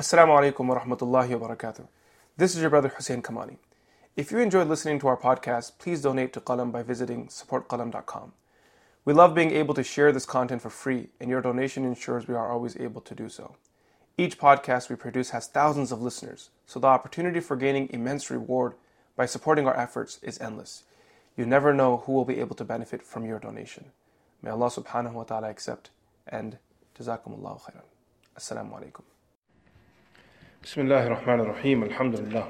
Assalamu alaikum wa rahmatullahi wa barakatuh. This is your brother Hussain Kamani. If you enjoyed listening to our podcast, please donate to Qalam by visiting supportqalam.com. We love being able to share this content for free, and your donation ensures we are always able to do so. Each podcast we produce has thousands of listeners, so the opportunity for gaining immense reward by supporting our efforts is endless. You never know who will be able to benefit from your donation. May Allah subhanahu wa ta'ala accept and jazakumullahu khairan. Assalamu alaikum. بسم الله الرحمن الرحيم الحمد لله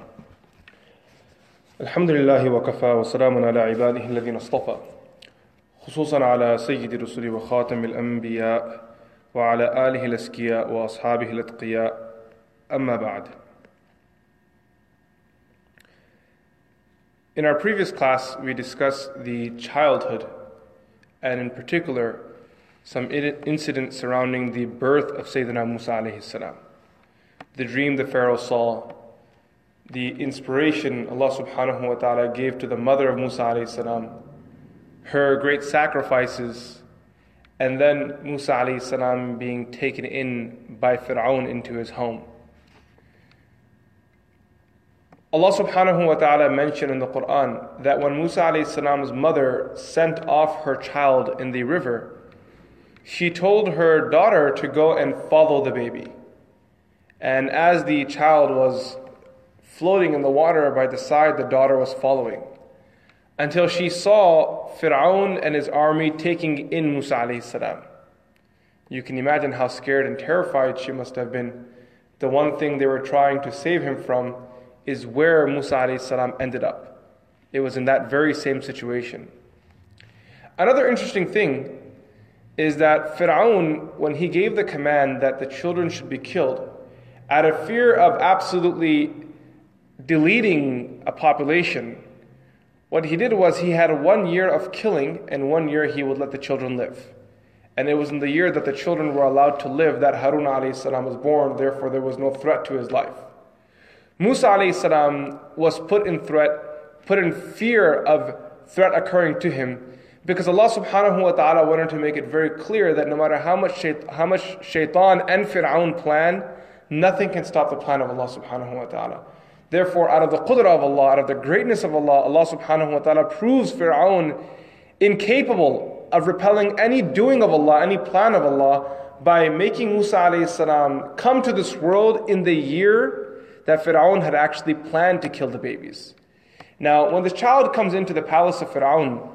الحمد لله وكفى وسلام على عباده الذين اصطفى خصوصا على سيد الرسل وخاتم الأنبياء وعلى آله الأسكياء وأصحابه الأتقياء أما بعد In our previous class, we discussed the childhood and in particular some incidents surrounding the birth of Sayyidina Musa alayhi salam. The dream the Pharaoh saw, the inspiration Allah subhanahu wa ta'ala gave to the mother of Musa alayhi salam, her great sacrifices, and then Musa alayhi salam being taken in by Fir'aun into his home. Allah subhanahu wa ta'ala mentioned in the Quran that when Musa alayhi salam's mother sent off her child in the river, she told her daughter to go and follow the baby. And as the child was floating in the water by the side, the daughter was following. Until she saw Fir'aun and his army taking in Musa alayhi salam. You can imagine how scared and terrified she must have been. The one thing they were trying to save him from is where Musa alayhi salam ended up. It was in that very same situation. Another interesting thing is that Fir'aun, when he gave the command that the children should be killed, out of fear of absolutely deleting a population, what he did was he had one year of killing and one year he would let the children live. And it was in the year that the children were allowed to live that Harun salam was born, therefore there was no threat to his life. Musa salam was put in threat, put in fear of threat occurring to him because Allah subhanahu wa ta'ala wanted to make it very clear that no matter how much, how much shaitan and Fir'aun plan, Nothing can stop the plan of Allah subhanahu wa ta'ala. Therefore, out of the qudra of Allah, out of the greatness of Allah, Allah subhanahu wa ta'ala proves Fir'aun incapable of repelling any doing of Allah, any plan of Allah, by making Musa alayhi salam come to this world in the year that Fir'aun had actually planned to kill the babies. Now, when the child comes into the palace of Fir'aun,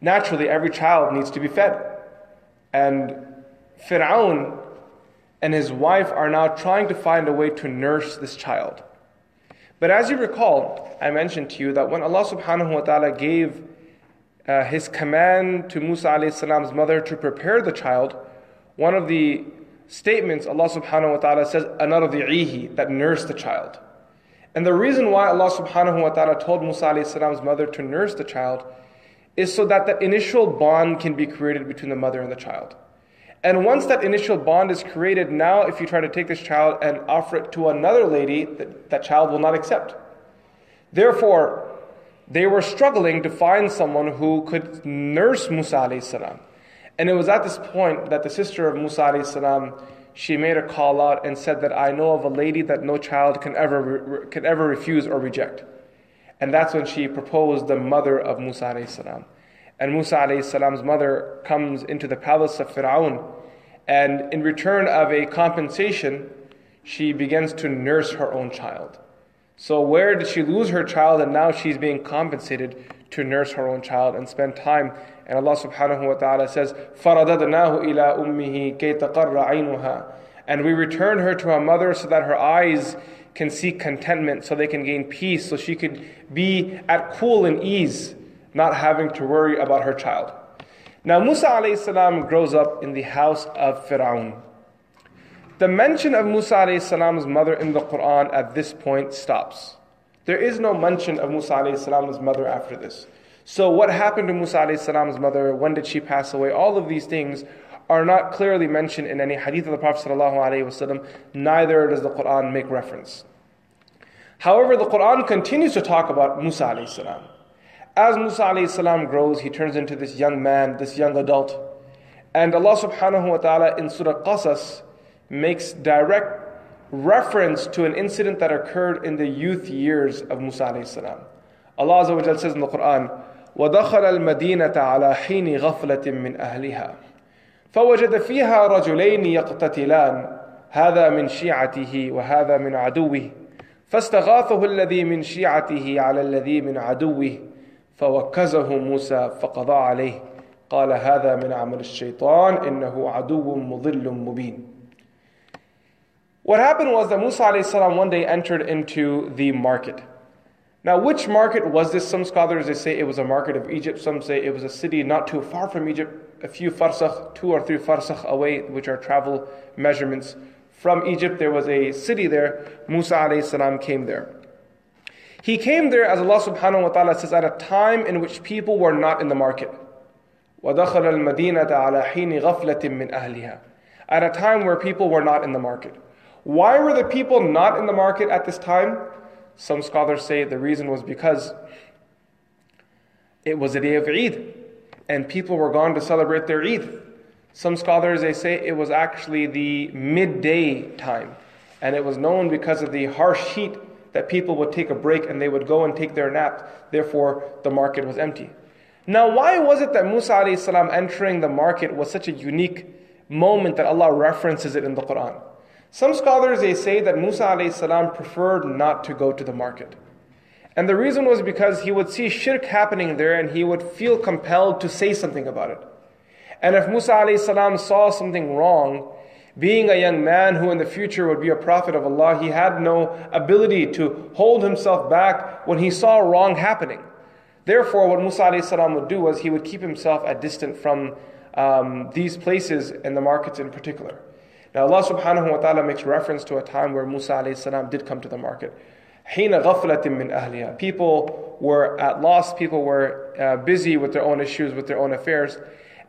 naturally every child needs to be fed. And Fir'aun and his wife are now trying to find a way to nurse this child. But as you recall, I mentioned to you that when Allah subhanahu wa ta'ala gave uh, his command to Musa alayhi salam's mother to prepare the child, one of the statements Allah subhanahu wa ta'ala says, anardi'ihi, that nurse the child. And the reason why Allah subhanahu wa ta'ala told Musa alayhi salam's mother to nurse the child is so that that initial bond can be created between the mother and the child. And once that initial bond is created, now if you try to take this child and offer it to another lady, that, that child will not accept. Therefore, they were struggling to find someone who could nurse Musa salam. And it was at this point that the sister of Musa salam, she made a call out and said that I know of a lady that no child can ever, can ever refuse or reject. And that's when she proposed the mother of Musa salam. And Musa salam's mother comes into the palace of Fir'aun, and in return of a compensation, she begins to nurse her own child. So, where did she lose her child, and now she's being compensated to nurse her own child and spend time? And Allah subhanahu wa ta'ala says, فَرَدَدْنَاهُ إِلَىٰ أُمِّهِ كَيْ تَقَرَّ عَيْنُهَا And we return her to her mother so that her eyes can seek contentment, so they can gain peace, so she could be at cool and ease not having to worry about her child. Now, Musa salam grows up in the house of Fir'aun. The mention of Musa salam's mother in the Quran at this point stops. There is no mention of Musa salam's mother after this. So, what happened to Musa salam's mother? When did she pass away? All of these things are not clearly mentioned in any hadith of the Prophet. neither does the Quran make reference. However, the Quran continues to talk about Musa salam. As Musa salam grows, he turns into this young man, this young adult. And Allah subhanahu wa ta'ala in Surah Qasas makes direct reference to an incident that occurred in the youth years of Musa alayhi salam. Allah Azza wa Jal says in the Quran, وَدَخَلَ الْمَدِينَةَ عَلَى حِينِ غَفْلَةٍ مِّنْ أَهْلِهَا فوجد فيها رجلين يقتتلان هذا من شيعته وهذا من عدوه فاستغاثه الذي من شيعته على الذي من عدوه فوكزه موسى فقضى عليه قال هذا من عمل الشيطان إنه عدو مضل مبين What happened was that Musa السلام, one day entered into the market. Now, which market was this? Some scholars they say it was a market of Egypt. Some say it was a city not too far from Egypt, a few farsakh, two or three farsakh away, which are travel measurements from Egypt. There was a city there. Musa السلام, came there. He came there, as Allah subhanahu wa ta'ala says, at a time in which people were not in the market. وَدَخَلَ الْمَدِينَةَ عَلَى حِينِ غَفْلَةٍ مِّنْ أَهْلِهَا At a time where people were not in the market. Why were the people not in the market at this time? Some scholars say the reason was because it was a day of Eid and people were gone to celebrate their Eid. Some scholars they say it was actually the midday time and it was known because of the harsh heat that people would take a break and they would go and take their nap. Therefore, the market was empty. Now, why was it that Musa salam entering the market was such a unique moment that Allah references it in the Quran? Some scholars they say that Musa salam preferred not to go to the market. And the reason was because he would see shirk happening there and he would feel compelled to say something about it. And if Musa salam saw something wrong, being a young man who in the future would be a prophet of Allah, he had no ability to hold himself back when he saw wrong happening. Therefore, what Musa salam would do was he would keep himself at distance from um, these places and the markets in particular. Now, Allah subhanahu wa ta'ala makes reference to a time where Musa salam did come to the market. People were at loss, people were uh, busy with their own issues, with their own affairs.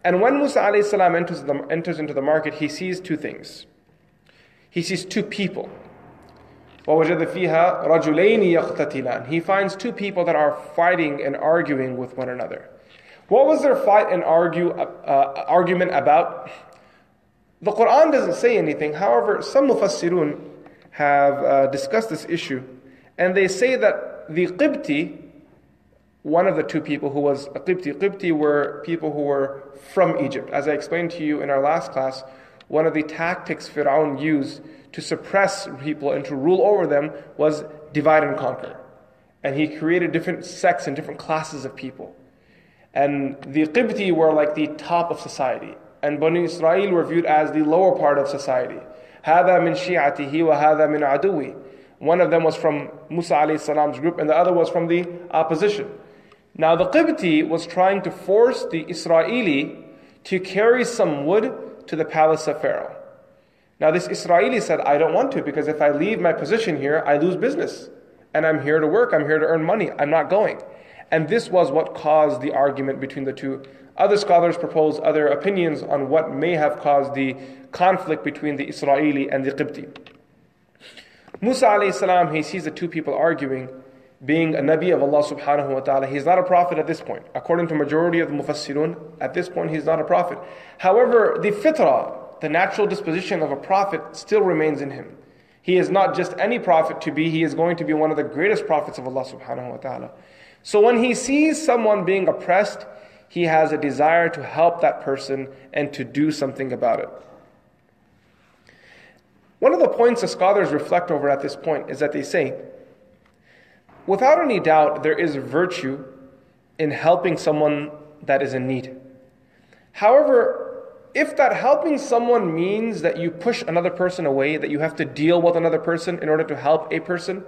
And when Musa alayhi enters, the, enters into the market, he sees two things. He sees two people. He finds two people that are fighting and arguing with one another. What was their fight and argue, uh, uh, argument about? The Quran doesn't say anything. However, some mufassirun have uh, discussed this issue, and they say that the Qibti, one of the two people who was a Qibti, Qibti were people who were from Egypt. As I explained to you in our last class, one of the tactics Fir'aun used to suppress people and to rule over them was divide and conquer. And he created different sects and different classes of people. And the Qibti were like the top of society and Bani Israel were viewed as the lower part of society. هذا من شيعته وهذا من عدوي. One of them was from Musa alayhi salam's group and the other was from the opposition. Now the Qibti was trying to force the Israeli to carry some wood to the palace of Pharaoh. Now this Israeli said, I don't want to because if I leave my position here, I lose business. And I'm here to work, I'm here to earn money, I'm not going. And this was what caused the argument between the two other scholars propose other opinions on what may have caused the conflict between the Israeli and the Qibti. Musa alayhi salam, he sees the two people arguing, being a Nabi of Allah subhanahu wa ta'ala. He's not a prophet at this point. According to majority of the Mufassirun, at this point he's not a prophet. However, the fitrah, the natural disposition of a prophet, still remains in him. He is not just any prophet to be, he is going to be one of the greatest prophets of Allah subhanahu wa ta'ala. So when he sees someone being oppressed, he has a desire to help that person and to do something about it. One of the points the scholars reflect over at this point is that they say, without any doubt, there is virtue in helping someone that is in need. However, if that helping someone means that you push another person away, that you have to deal with another person in order to help a person,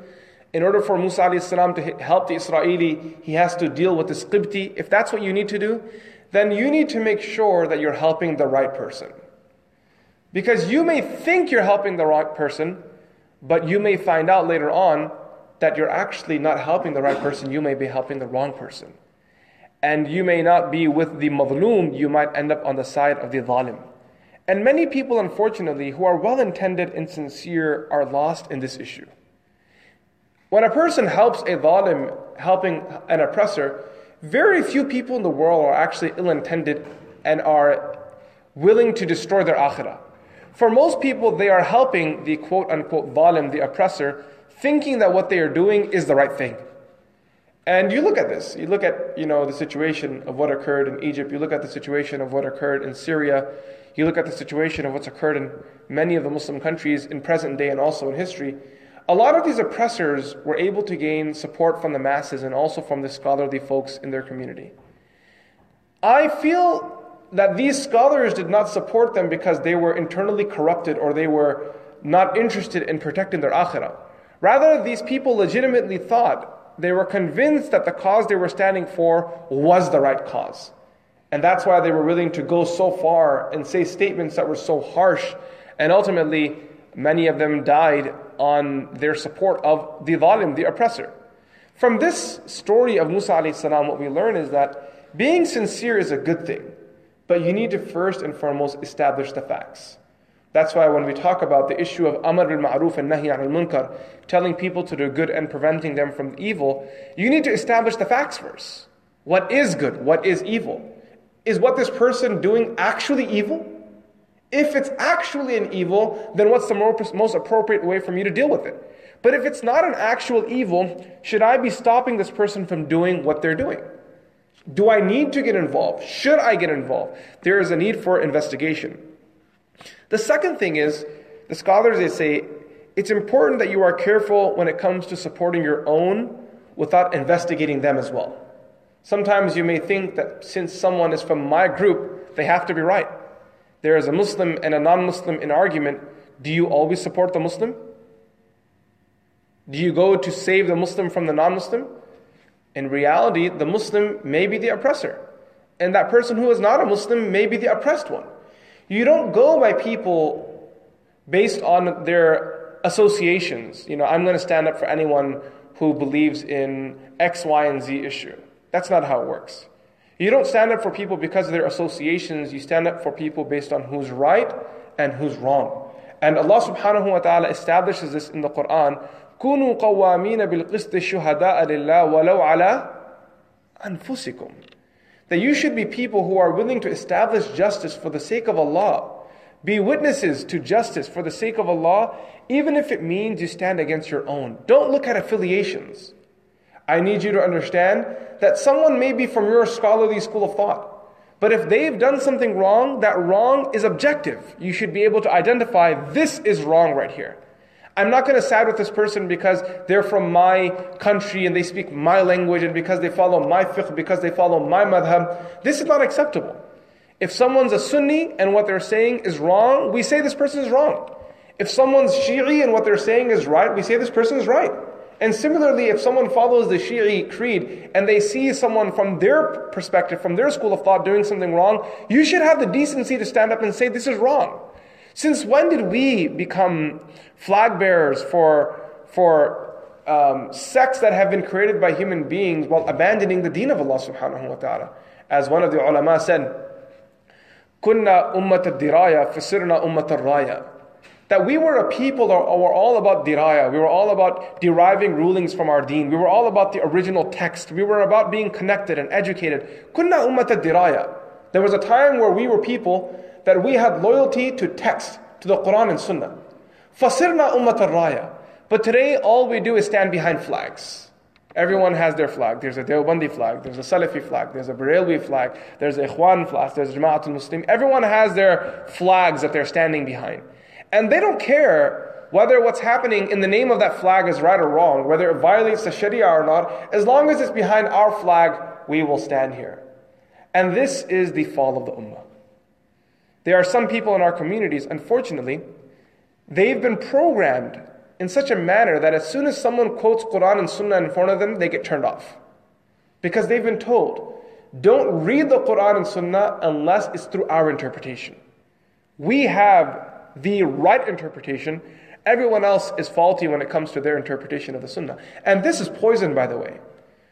in order for Musa to help the Israeli, he has to deal with this Qibti. If that's what you need to do, then you need to make sure that you're helping the right person. Because you may think you're helping the right person, but you may find out later on that you're actually not helping the right person, you may be helping the wrong person. And you may not be with the madloom, you might end up on the side of the zalim. And many people, unfortunately, who are well intended and sincere, are lost in this issue. When a person helps a zalim, helping an oppressor, very few people in the world are actually ill intended and are willing to destroy their akhirah. For most people, they are helping the quote unquote zalim, the oppressor, thinking that what they are doing is the right thing. And you look at this. You look at you know the situation of what occurred in Egypt. You look at the situation of what occurred in Syria. You look at the situation of what's occurred in many of the Muslim countries in present day and also in history. A lot of these oppressors were able to gain support from the masses and also from the scholarly folks in their community. I feel that these scholars did not support them because they were internally corrupted or they were not interested in protecting their akhirah. Rather, these people legitimately thought, they were convinced that the cause they were standing for was the right cause. And that's why they were willing to go so far and say statements that were so harsh. And ultimately, many of them died on their support of the zalim, the oppressor. From this story of Musa salam, what we learn is that being sincere is a good thing, but you need to first and foremost establish the facts. That's why when we talk about the issue of amr bil ma'ruf and nahi al munkar, telling people to do good and preventing them from evil, you need to establish the facts first. What is good? What is evil? Is what this person doing actually evil? If it's actually an evil, then what's the most appropriate way for me to deal with it? But if it's not an actual evil, should I be stopping this person from doing what they're doing? Do I need to get involved? Should I get involved? There is a need for investigation. The second thing is, the scholars they say, it's important that you are careful when it comes to supporting your own without investigating them as well. Sometimes you may think that since someone is from my group, they have to be right. There is a Muslim and a non Muslim in argument. Do you always support the Muslim? Do you go to save the Muslim from the non Muslim? In reality, the Muslim may be the oppressor, and that person who is not a Muslim may be the oppressed one. You don't go by people based on their associations. You know, I'm going to stand up for anyone who believes in X, Y, and Z issue. That's not how it works. You don't stand up for people because of their associations, you stand up for people based on who's right and who's wrong. And Allah subhanahu wa ta'ala establishes this in the Quran. كونوا قوامين بالقسط شهداء لله ولو على أنفسكم. that you should be people who are willing to establish justice for the sake of Allah. Be witnesses to justice for the sake of Allah, even if it means you stand against your own. Don't look at affiliations. I need you to understand that someone may be from your scholarly school of thought. But if they've done something wrong, that wrong is objective. You should be able to identify this is wrong right here. I'm not going to side with this person because they're from my country and they speak my language and because they follow my fiqh, because they follow my madhab. This is not acceptable. If someone's a Sunni and what they're saying is wrong, we say this person is wrong. If someone's Shi'i and what they're saying is right, we say this person is right. And similarly, if someone follows the Shi'i creed and they see someone from their perspective, from their school of thought doing something wrong, you should have the decency to stand up and say, this is wrong. Since when did we become flag bearers for, for um, sects that have been created by human beings while abandoning the deen of Allah subhanahu wa ta'ala? As one of the ulama said, كنا أمة الدراية فسرنا أمة الراية that we were a people that were all about diraya. We were all about deriving rulings from our deen. We were all about the original text. We were about being connected and educated. Kunna ummata diraya. There was a time where we were people that we had loyalty to text, to the Quran and Sunnah. Fasirna ummata raya. But today, all we do is stand behind flags. Everyone has their flag. There's a Deobandi flag, there's a Salafi flag, there's a Barelwi flag, there's a Ikhwan flag, there's a Jama'atul Muslim. Everyone has their flags that they're standing behind. And they don't care whether what's happening in the name of that flag is right or wrong, whether it violates the Sharia or not. As long as it's behind our flag, we will stand here. And this is the fall of the Ummah. There are some people in our communities, unfortunately, they've been programmed in such a manner that as soon as someone quotes Quran and Sunnah in front of them, they get turned off. Because they've been told, don't read the Quran and Sunnah unless it's through our interpretation. We have the right interpretation. Everyone else is faulty when it comes to their interpretation of the Sunnah. And this is poison, by the way,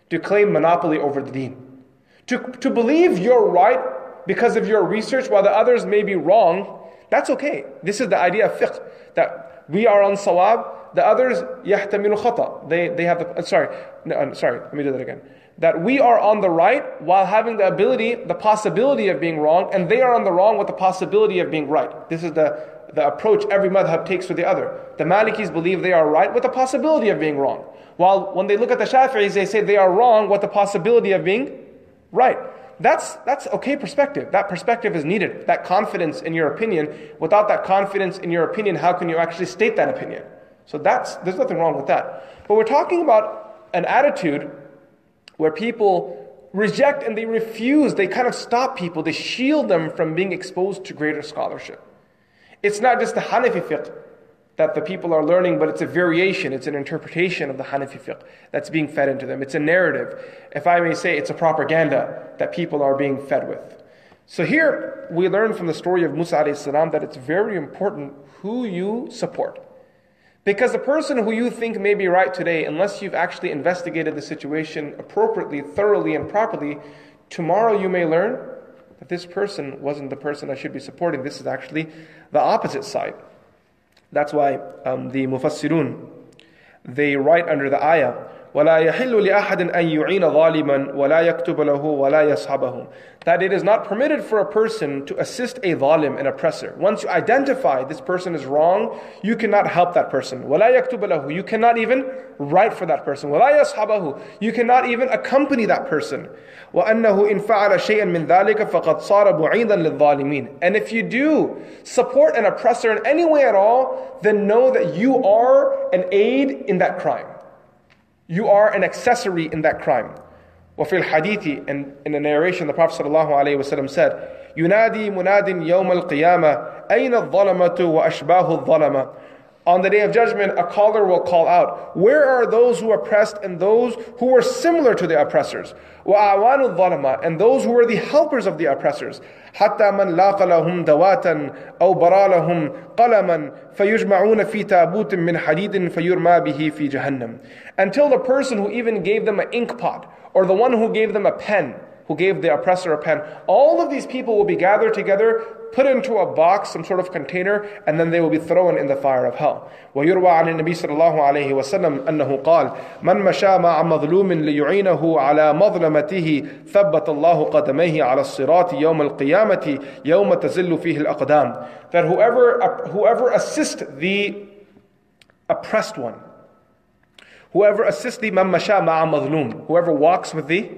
to claim monopoly over the deen. To, to believe you're right because of your research while the others may be wrong, that's okay. This is the idea of fiqh, that we are on sawab, the others khata. They, they have the, uh, sorry, no, sorry, let me do that again. That we are on the right while having the ability, the possibility of being wrong, and they are on the wrong with the possibility of being right. This is the the approach every madhab takes to the other. The Malikis believe they are right with the possibility of being wrong. While when they look at the Shafi'is, they say they are wrong with the possibility of being right. That's, that's okay perspective. That perspective is needed. That confidence in your opinion. Without that confidence in your opinion, how can you actually state that opinion? So that's, there's nothing wrong with that. But we're talking about an attitude where people reject and they refuse, they kind of stop people, they shield them from being exposed to greater scholarship. It's not just the Hanafi fiqh that the people are learning, but it's a variation, it's an interpretation of the Hanafi fiqh that's being fed into them. It's a narrative. If I may say, it's a propaganda that people are being fed with. So here we learn from the story of Musa salam that it's very important who you support. Because the person who you think may be right today, unless you've actually investigated the situation appropriately, thoroughly, and properly, tomorrow you may learn that this person wasn't the person I should be supporting. This is actually the opposite side. That's why um, the Mufassirun, they write under the ayah, ولا يحل لأحد أن يعين ظالما ولا يكتب له ولا يصحبه that it is not permitted for a person to assist a zalim, an oppressor. Once you identify this person is wrong, you cannot help that person. ولا يكتب له you cannot even write for that person. ولا يصحبه you cannot even accompany that person. وأنه إن فعل شيئا من ذلك فقد صار بعيدا للظالمين and if you do support an oppressor in any way at all, then know that you are an aid in that crime. You are an accessory in that crime. وفي الحديث and in the narration the Prophet ﷺ said ينادي مناد يوم القيامة أين الظلمة وأشباه الظلمة on the day of judgment, a caller will call out, Where are those who oppressed and those who were similar to the oppressors? وَأَعْوَانُ الظَّلَمَةِ And those who were the helpers of the oppressors. حتى من لاق لهم دواتا أو برا لهم قلما فيجمعون في تابوت من حديد فيرمى به في جهنم. Until the person who even gave them an ink pot, or the one who gave them a pen, who gave the oppressor a pen, all of these people will be gathered together put into a box, some sort of container, and then they will be thrown in the fire of hell. ويروى عن النبي صلى الله عليه وسلم أنه قال من مشى مع مظلوم ليعينه على مظلمته ثبت الله قدميه على الصراط يوم القيامة يوم تزل فيه الأقدام that whoever, whoever assists the oppressed one whoever assists the من مشى مع مظلوم whoever walks with the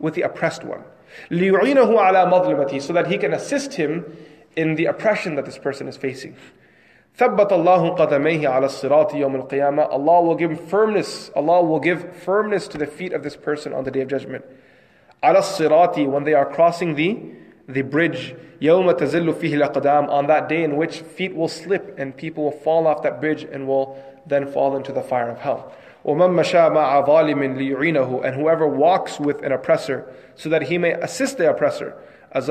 with the oppressed one لِيُعِينَهُ عَلَى مَظْلِمَتِهِ So that he can assist him in the oppression that this person is facing. ثبت الله قدميه على الصراط يوم القيامة Allah will give firmness Allah will give firmness to the feet of this person on the day of judgment على الصراط when they are crossing the the bridge يوم تزل فيه الأقدام on that day in which feet will slip and people will fall off that bridge and will then fall into the fire of hell And whoever walks with an oppressor, so that he may assist the oppressor, That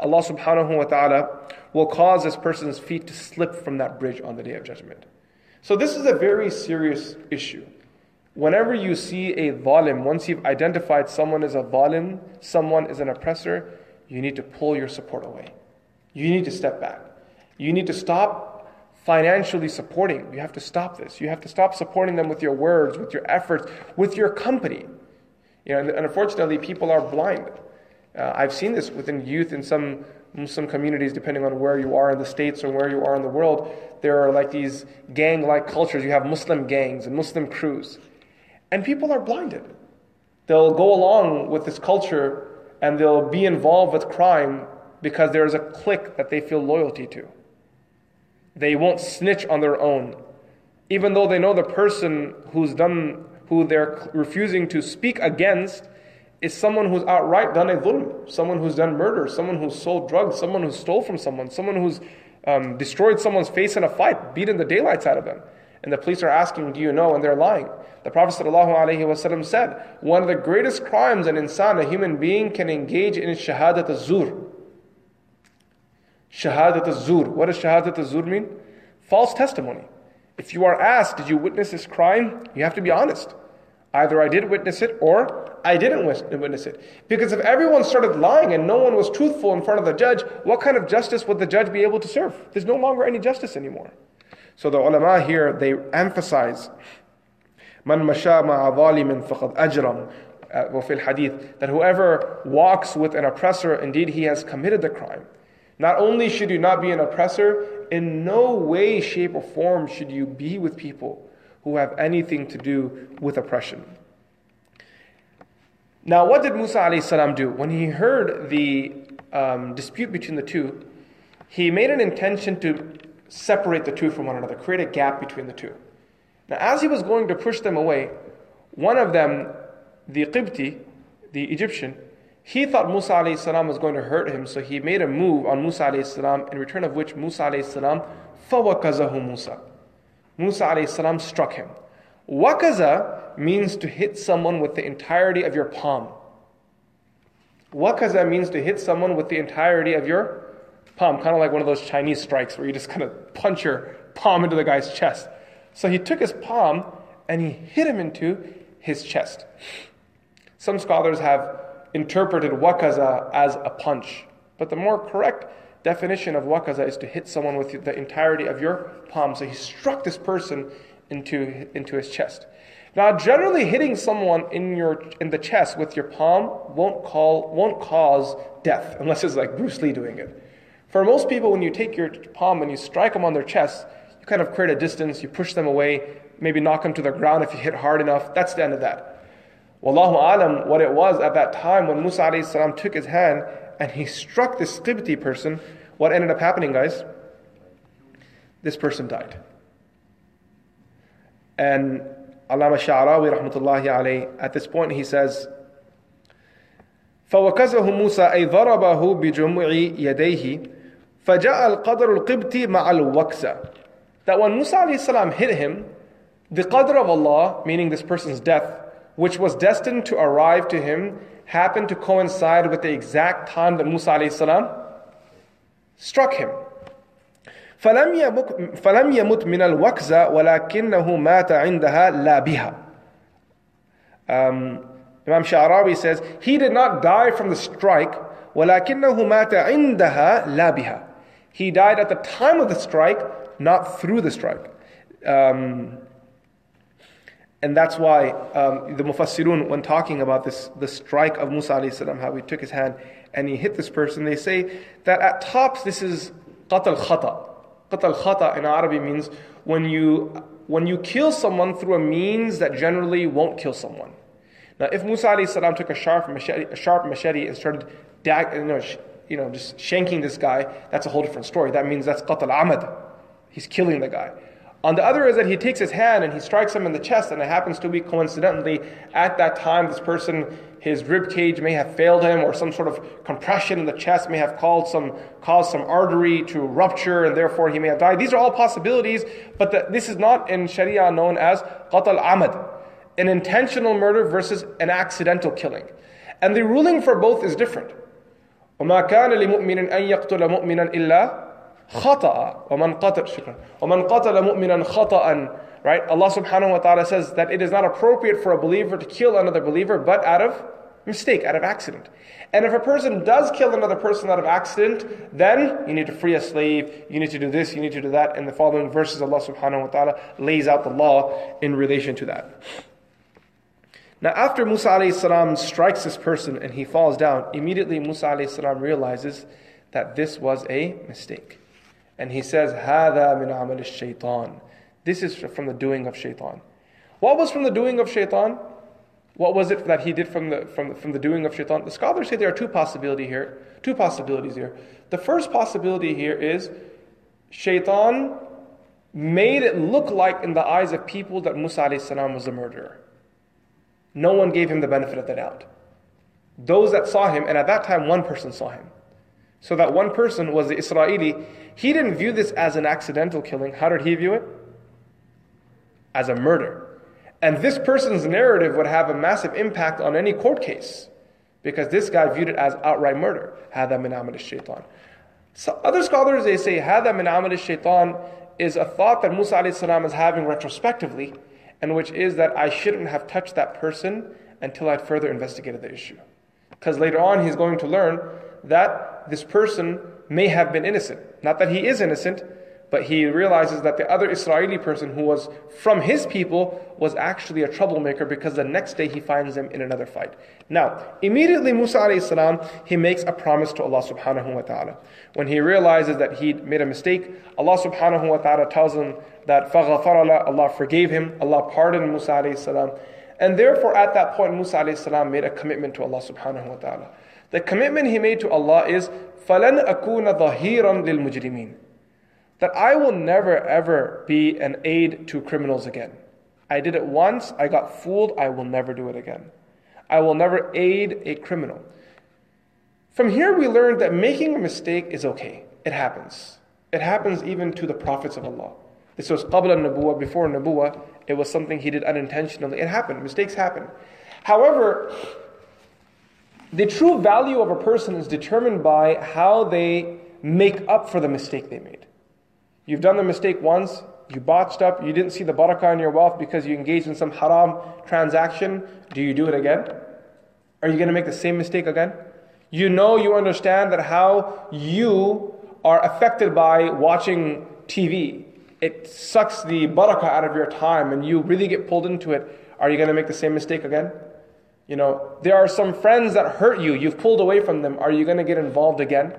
Allah subhanahu wa ta'ala will cause this person's feet to slip from that bridge on the Day of Judgment. So this is a very serious issue. Whenever you see a zalim, once you've identified someone as a zalim, someone is an oppressor, you need to pull your support away. You need to step back. You need to stop financially supporting. You have to stop this. You have to stop supporting them with your words, with your efforts, with your company. You know, and, and unfortunately, people are blind. Uh, I've seen this within youth in some Muslim communities, depending on where you are in the States or where you are in the world. There are like these gang like cultures. You have Muslim gangs and Muslim crews. And people are blinded. They'll go along with this culture and they'll be involved with crime because there's a clique that they feel loyalty to. They won't snitch on their own. Even though they know the person who's done, who they're refusing to speak against, is someone who's outright done a dhulm, someone who's done murder, someone who's sold drugs, someone who stole from someone, someone who's um, destroyed someone's face in a fight, beaten the daylights out of them. And the police are asking, Do you know? And they're lying. The Prophet ﷺ said, One of the greatest crimes an insan, a human being, can engage in is shahadat az-zur. Shahadat az-zur. What does shahadat az-zur mean? False testimony. If you are asked, did you witness this crime? You have to be honest. Either I did witness it or I didn't witness it. Because if everyone started lying and no one was truthful in front of the judge, what kind of justice would the judge be able to serve? There's no longer any justice anymore. So the ulama here, they emphasize, Man masha ma'a zalimin faqad ajram. uh, وفي الحديث, that whoever walks with an oppressor, indeed he has committed the crime. Not only should you not be an oppressor, in no way, shape, or form should you be with people who have anything to do with oppression. Now, what did Musa do? When he heard the um, dispute between the two, he made an intention to separate the two from one another, create a gap between the two. Now, as he was going to push them away, one of them, the Qibti, the Egyptian, he thought Musa salam was going to hurt him, so he made a move on Musa salam, in return of which Musa salam فَوَكَزَهُ Musa. Musa salam struck him. Wakaza means to hit someone with the entirety of your palm. Wakaza means to hit someone with the entirety of your palm, kind of like one of those Chinese strikes where you just kind of punch your palm into the guy's chest. So he took his palm and he hit him into his chest. Some scholars have interpreted wakaza as a punch, but the more correct definition of wakaza is to hit someone with the entirety of your palm. So he struck this person into, into his chest. Now, generally hitting someone in, your, in the chest with your palm won't, call, won't cause death, unless it's like Bruce Lee doing it. For most people, when you take your palm and you strike them on their chest, you kind of create a distance, you push them away, maybe knock them to the ground if you hit hard enough. That's the end of that. Wallahu alam, what it was at that time when Musa salam took his hand and he struck this Qibti person, what ended up happening, guys? This person died. And Allama Sha'rawi rahmatullahi alayhi, at this point he says, فوكزه موسى أي ضربه بجموع يديه فجاء القدر القبطي مع الوكسة That when Musa alayhi hit him, the qadr of Allah, meaning this person's death, which was destined to arrive to him happened to coincide with the exact time that Musa alayhi struck him. فلم يمت, من الوكزة ولكنه مات عندها لا بها. Um, Imam Sha'rawi says, he did not die from the strike, ولكنه مات عندها لا بها. He died at the time of the strike, not through the strike. Um, and that's why um, the Mufassirun, when talking about this, the strike of Musa salam, how he took his hand and he hit this person, they say that at tops this is qatal khata. Qatal khata in Arabic means when you, when you kill someone through a means that generally won't kill someone. Now, if Musa salam took a sharp machete, a sharp machete and started dag, you, know, you know, just shanking this guy, that's a whole different story. That means that's qatal amad. He's killing the guy. On the other is that he takes his hand and he strikes him in the chest, and it happens to be coincidentally at that time this person, his rib cage may have failed him, or some sort of compression in the chest may have caused some, caused some artery to rupture, and therefore he may have died. These are all possibilities, but the, this is not in Sharia known as qatal amad, an intentional murder versus an accidental killing. And the ruling for both is different. وما كان لمؤمن أن يقتل مؤمنا إلا خطأ ومن قتل شكرا ومن قتل مؤمنا خطأ right Allah subhanahu wa ta'ala says that it is not appropriate for a believer to kill another believer but out of mistake out of accident and if a person does kill another person out of accident then you need to free a slave you need to do this you need to do that in the following verses Allah subhanahu wa ta'ala lays out the law in relation to that now after Musa alayhi salam strikes this person and he falls down immediately Musa alayhi salam realizes that this was a mistake and he says, هَذَا مِنْ عَمَلِ الشَّيْطَانِ This is from the doing of shaitan. What was from the doing of shaitan? What was it that he did from the, from, from the doing of shaitan? The scholars say there are two possibility here, two possibilities here. The first possibility here is shaitan made it look like in the eyes of people that Musa salam was a murderer. No one gave him the benefit of the doubt. Those that saw him, and at that time one person saw him. So that one person was the Israeli. He didn't view this as an accidental killing. How did he view it? As a murder. And this person's narrative would have a massive impact on any court case because this guy viewed it as outright murder. هذا من عمل الشيطان. So other scholars they say هذا من عمل الشيطان is a thought that Musa salam is having retrospectively, and which is that I shouldn't have touched that person until I'd further investigated the issue. Because later on he's going to learn that this person may have been innocent. Not that he is innocent, But he realizes that the other Israeli person who was from his people was actually a troublemaker because the next day he finds him in another fight. Now, immediately Musa alayhi salam, he makes a promise to Allah subhanahu wa ta'ala. When he realizes that he made a mistake, Allah subhanahu wa ta'ala tells him that فَغَفَرَ Allah forgave him, Allah pardoned Musa alayhi salam. And therefore at that point Musa alayhi salam made a commitment to Allah subhanahu wa ta'ala. The commitment he made to Allah is فَلَنْ أَكُونَ ظَهِيرًا لِلْمُجْرِمِينَ that I will never ever be an aid to criminals again. I did it once, I got fooled, I will never do it again. I will never aid a criminal. From here, we learned that making a mistake is okay. It happens. It happens even to the prophets of Allah. This was qabla nabuwa, before nabuwa. It was something he did unintentionally. It happened. Mistakes happen. However, the true value of a person is determined by how they make up for the mistake they made. You've done the mistake once, you botched up, you didn't see the barakah in your wealth because you engaged in some haram transaction. Do you do it again? Are you going to make the same mistake again? You know, you understand that how you are affected by watching TV. It sucks the barakah out of your time and you really get pulled into it. Are you going to make the same mistake again? You know, there are some friends that hurt you. You've pulled away from them. Are you going to get involved again?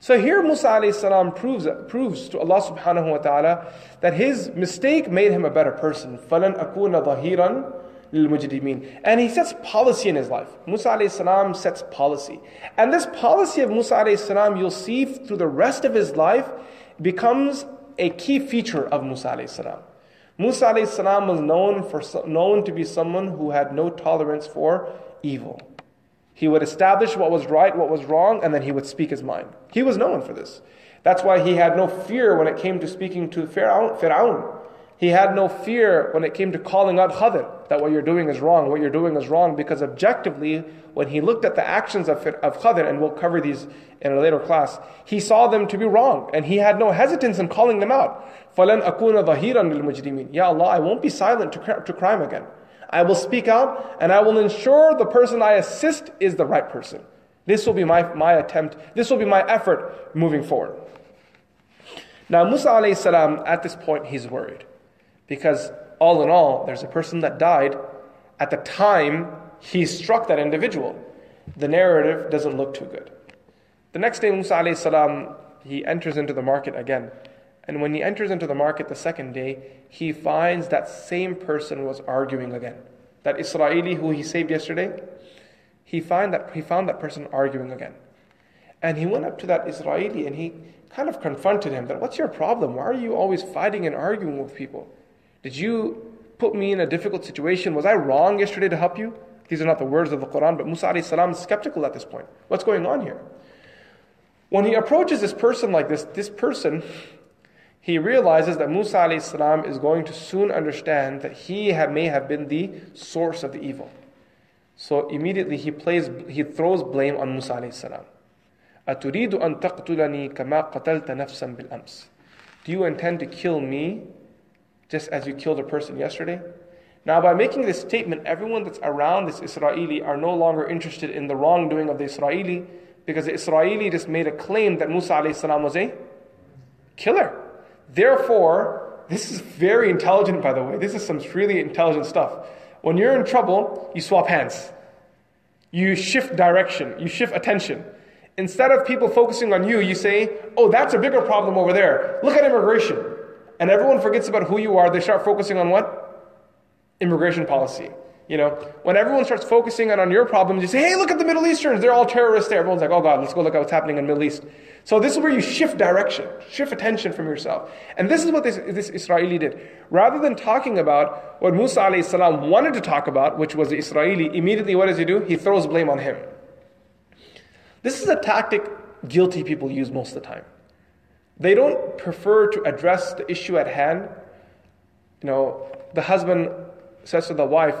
So here Musa alayhi proves, proves to Allah subhanahu wa ta'ala that his mistake made him a better person. فَلَنْ أَكُونَ ظَهِيرًا لِلْمُجْرِمِينَ And he sets policy in his life. Musa alayhi sets policy. And this policy of Musa alayhi you'll see through the rest of his life becomes a key feature of Musa alayhi Musa was known, for, known to be someone who had no tolerance for evil. He would establish what was right, what was wrong, and then he would speak his mind. He was known for this. That's why he had no fear when it came to speaking to Fir'aun. He had no fear when it came to calling out Khadr, that what you're doing is wrong, what you're doing is wrong, because objectively, when he looked at the actions of, of Khadr, and we'll cover these in a later class, he saw them to be wrong, and he had no hesitance in calling them out. فَلَنْ أَكُونَ ظَهِيرًا لِلْمُجْرِمِينَ Ya Allah, I won't be silent to, to crime again. I will speak out and I will ensure the person I assist is the right person. This will be my, my attempt, this will be my effort moving forward. Now, Musa alayhi salam, at this point, he's worried. Because all in all, there's a person that died at the time he struck that individual. The narrative doesn't look too good. The next day, Musa alayhi salam, he enters into the market again. And when he enters into the market the second day, he finds that same person was arguing again. That Israeli who he saved yesterday, he, find that, he found that person arguing again. And he went up to that Israeli and he kind of confronted him that, What's your problem? Why are you always fighting and arguing with people? Did you put me in a difficult situation? Was I wrong yesterday to help you? These are not the words of the Quran, but Musa salam is skeptical at this point. What's going on here? When he approaches this person like this, this person he realizes that Musa salam is going to soon understand that he have, may have been the source of the evil. So immediately he plays, he throws blame on Musa salam. أتريد أن تقتلني كما قتلت نفسا بالأمس Do you intend to kill me just as you killed a person yesterday? Now, by making this statement, everyone that's around this Israeli are no longer interested in the wrongdoing of the Israeli because the Israeli just made a claim that Musa was a killer. Therefore, this is very intelligent, by the way. This is some really intelligent stuff. When you're in trouble, you swap hands. You shift direction. You shift attention. Instead of people focusing on you, you say, oh, that's a bigger problem over there. Look at immigration. And everyone forgets about who you are. They start focusing on what? Immigration policy. You know, when everyone starts focusing on, on your problems, you say, hey, look at the Middle Easterns. They're all terrorists there. Everyone's like, oh, God, let's go look at what's happening in the Middle East. So this is where you shift direction, shift attention from yourself. And this is what this, this Israeli did. Rather than talking about what Musa salam wanted to talk about, which was the Israeli, immediately what does he do? He throws blame on him. This is a tactic guilty people use most of the time. They don't prefer to address the issue at hand. You know, the husband says to the wife,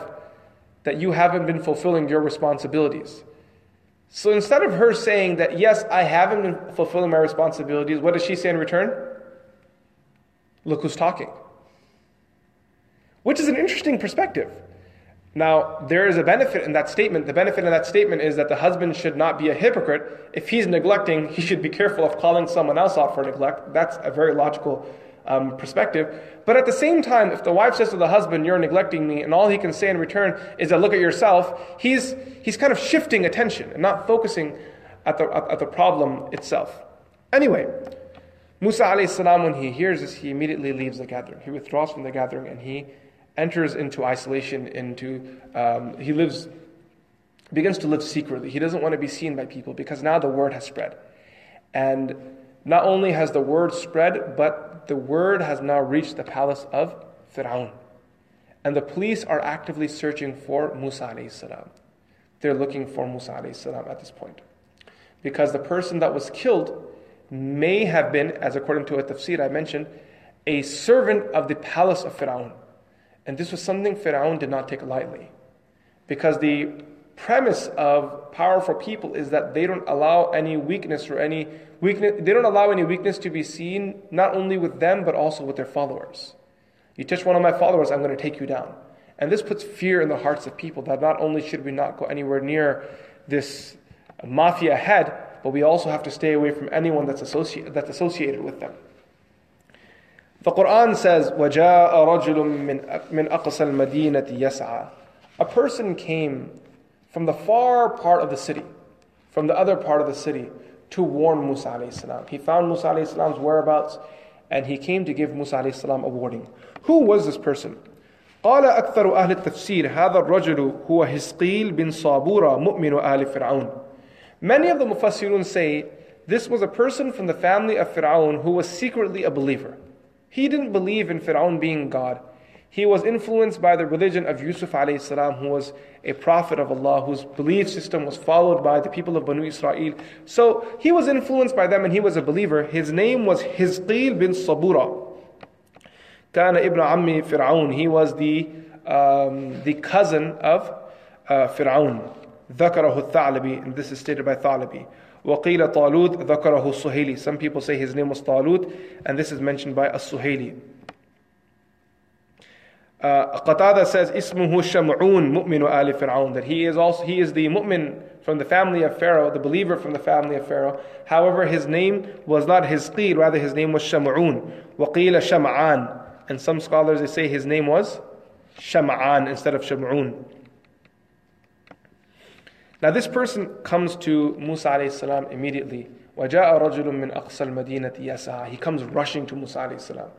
that you haven't been fulfilling your responsibilities. So instead of her saying that, yes, I haven't been fulfilling my responsibilities, what does she say in return? Look who's talking. Which is an interesting perspective. Now, there is a benefit in that statement. The benefit in that statement is that the husband should not be a hypocrite. If he's neglecting, he should be careful of calling someone else out for neglect. That's a very logical um, perspective. But at the same time, if the wife says to the husband, You're neglecting me, and all he can say in return is that look at yourself, he's, he's kind of shifting attention and not focusing at the, at, the problem itself. Anyway, Musa salam, when he hears this, he immediately leaves the gathering. He withdraws from the gathering and he enters into isolation, into um, he lives begins to live secretly. He doesn't want to be seen by people because now the word has spread. And not only has the word spread, but the word has now reached the palace of Fir'aun. And the police are actively searching for Musa alayhi salam. They're looking for Musa alayhi salam at this point. Because the person that was killed may have been, as according to a tafsir I mentioned, a servant of the palace of Fir'aun. And this was something Fir'aun did not take lightly. Because the premise of powerful people is that they don't allow any weakness or any weakness, they don't allow any weakness to be seen, not only with them, but also with their followers. You touch one of my followers, I'm going to take you down. And this puts fear in the hearts of people that not only should we not go anywhere near this mafia head, but we also have to stay away from anyone that's, associated that's associated with them. The Quran says, وَجَاءَ رَجُلٌ مِّنْ أَقْصَى الْمَدِينَةِ يَسْعَى A person came from the far part of the city, from the other part of the city, to warn Musa alayhi salam. He found Musa alayhi salam's whereabouts, and he came to give Musa alayhi salam a warning. Who was this person? قال أكثر أهل التفسير هذا الرجل هو هسقيل بن صابورة مؤمن آل فرعون Many of the Mufassirun say this was a person from the family of Fir'aun who was secretly a believer. He didn't believe in Fir'aun being God. He was influenced by the religion of Yusuf salam, who was a prophet of Allah, whose belief system was followed by the people of Banu Israel. So he was influenced by them and he was a believer. His name was Hizqil bin Sabura. Kana ibn Ammi Fir'aun. He was the, um, the cousin of uh, Fir'aun. ذكره الثعلبي, and this is stated by Thalabi. وقيل طالوت ذكره السهيلي. Some people say his name was Talut, and this is mentioned by As-Suhaili. Uh, Qatada says ismuhu Sham'un mu'minu ali Fir'aun that he is also he is the mu'min from the family of Pharaoh, the believer from the family of Pharaoh. However, his name was not Hizqil, rather his name was Sham'un. وقيل Sham'an. And some scholars they say his name was Sham'an instead of Sham'un. Now this person comes to Musa alayhi salam immediately. وجاء رجل من أقصى المدينة يسعى. He comes rushing to Musa alayhi salam.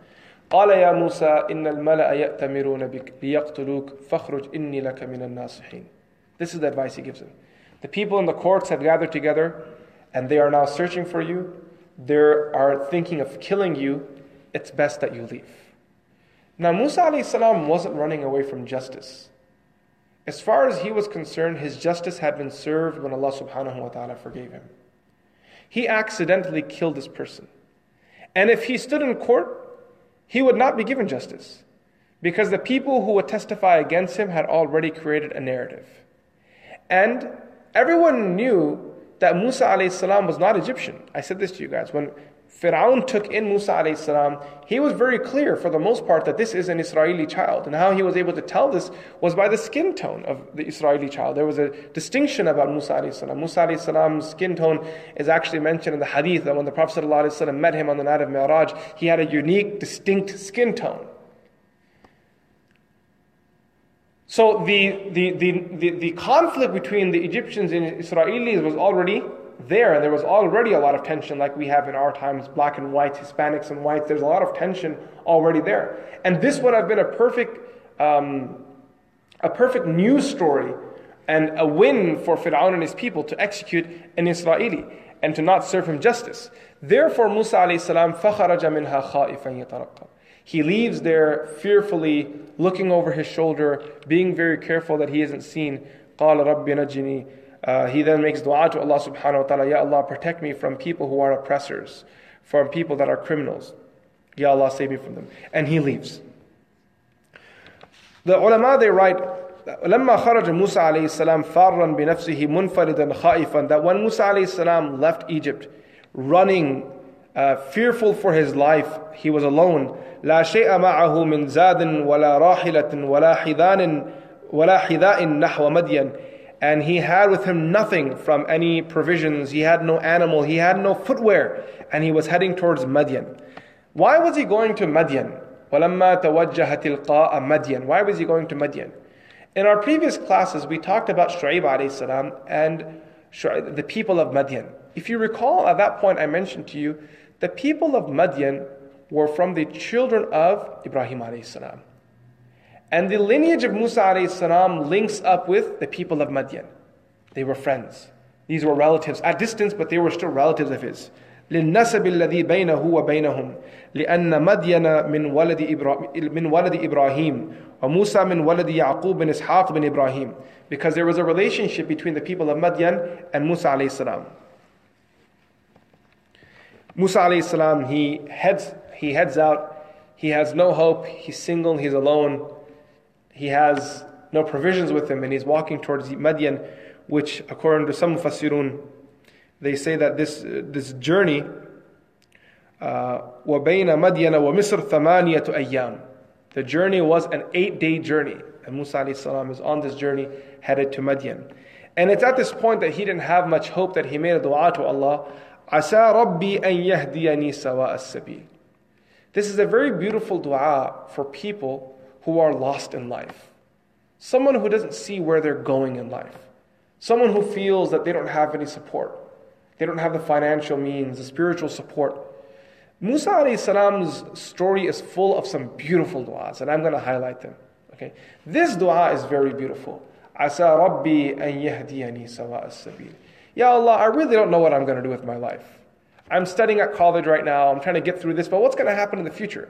قال يا موسى إن الملأ يأتمرون بك ليقتلوك فاخرج إني لك من الناصحين. This is the advice he gives him. The people in the courts have gathered together and they are now searching for you. They are thinking of killing you. It's best that you leave. Now Musa alayhi salam wasn't running away from justice. As far as he was concerned, his justice had been served when Allah subhanahu wa ta'ala forgave him. He accidentally killed this person. And if he stood in court, he would not be given justice because the people who would testify against him had already created a narrative. And everyone knew that Musa was not Egyptian. I said this to you guys. When Fir'aun took in Musa alayhi salam, he was very clear for the most part that this is an Israeli child. And how he was able to tell this was by the skin tone of the Israeli child. There was a distinction about Musa alayhi salam. Musa alayhi salam's skin tone is actually mentioned in the hadith that when the Prophet ﷺ met him on the night of Mi'raj, he had a unique, distinct skin tone. So the, the, the, the, the conflict between the Egyptians and Israelis was already there, and there was already a lot of tension, like we have in our times, black and white, Hispanics and whites. There's a lot of tension already there, and this would have been a perfect, um, a perfect news story and a win for Fir'aun and his people to execute an Israeli and to not serve him justice. Therefore, Musa alayhi salam فَخَرَجَ مِنْهَا خَائِفًا يَتَرَقَّبُ He leaves there fearfully, looking over his shoulder, being very careful that he isn't seen. قَالَ رَبِّ نَجِّنِي uh, he then makes dua to Allah subhanahu wa ta'ala, Ya Allah, protect me from people who are oppressors, from people that are criminals. Ya Allah, save me from them. And he leaves. The ulama, they write, لما خرج موسى عليه السلام فارا بنفسه منفردا خائفا that when Musa عليه السلام left Egypt running uh, fearful for his life he was alone لا شيء معه من زاد ولا راحلة ولا حذان وَلَا حِذَاءٍ نَحْوَ مَدْيَنٍ And he had with him nothing from any provisions. He had no animal. He had no footwear. And he was heading towards Madian. Why was he going to Madian? وَلَمَّا تَوَجَّهَ تِلْقَاءَ مَدْيَنٍ Why was he going to Madian? In our previous classes, we talked about Shu'aib alayhi salam and the people of Madian. If you recall, at that point I mentioned to you, the people of Madian were from the children of Ibrahim alayhi salam. And the lineage of Musa alayhi salam links up with the people of Madian. They were friends. These were relatives at distance, but they were still relatives of his. للنسب الذي بينه وبينهم لأن مدين من ولد من ولد إبراهيم وموسى من ولد يعقوب بن إسحاق بن إبراهيم because there was a relationship between the people of Madian and Musa alayhi salam. Musa alayhi salam he heads he heads out he has no hope he's single he's alone he has no provisions with him and he's walking towards Madian which according to some mufassirun they say that this, uh, this journey, وَبَيْنَ مَدْيَنَ وَمِصْرَ ثَمَانِيَةُ أَيَّامٍ The journey was an eight-day journey. And Musa salam is on this journey headed to Madian. And it's at this point that he didn't have much hope that he made a dua to Allah. عَسَى رَبِّي أَن يَهْدِيَنِي سَوَاءَ السَّبِيلِ This is a very beautiful dua for people who are lost in life. Someone who doesn't see where they're going in life. Someone who feels that they don't have any support. They don't have the financial means, the spiritual support. Musa salam's story is full of some beautiful du'as, and I'm going to highlight them. Okay, This dua is very beautiful. Asa Rabbi an yahdiyani as-sabil. Ya Allah, I really don't know what I'm going to do with my life. I'm studying at college right now. I'm trying to get through this, but what's going to happen in the future?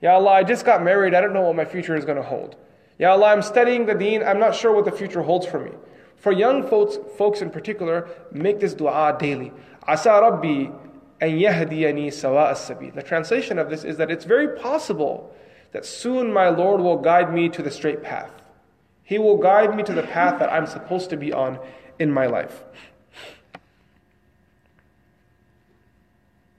Ya Allah, I just got married. I don't know what my future is going to hold. Ya Allah, I'm studying the deen. I'm not sure what the future holds for me. For young folks, folks in particular, make this dua daily. Asa Rabbi an yahdiyani sawa as-sabil. The translation of this is that it's very possible that soon my Lord will guide me to the straight path. He will guide me to the path that I'm supposed to be on in my life.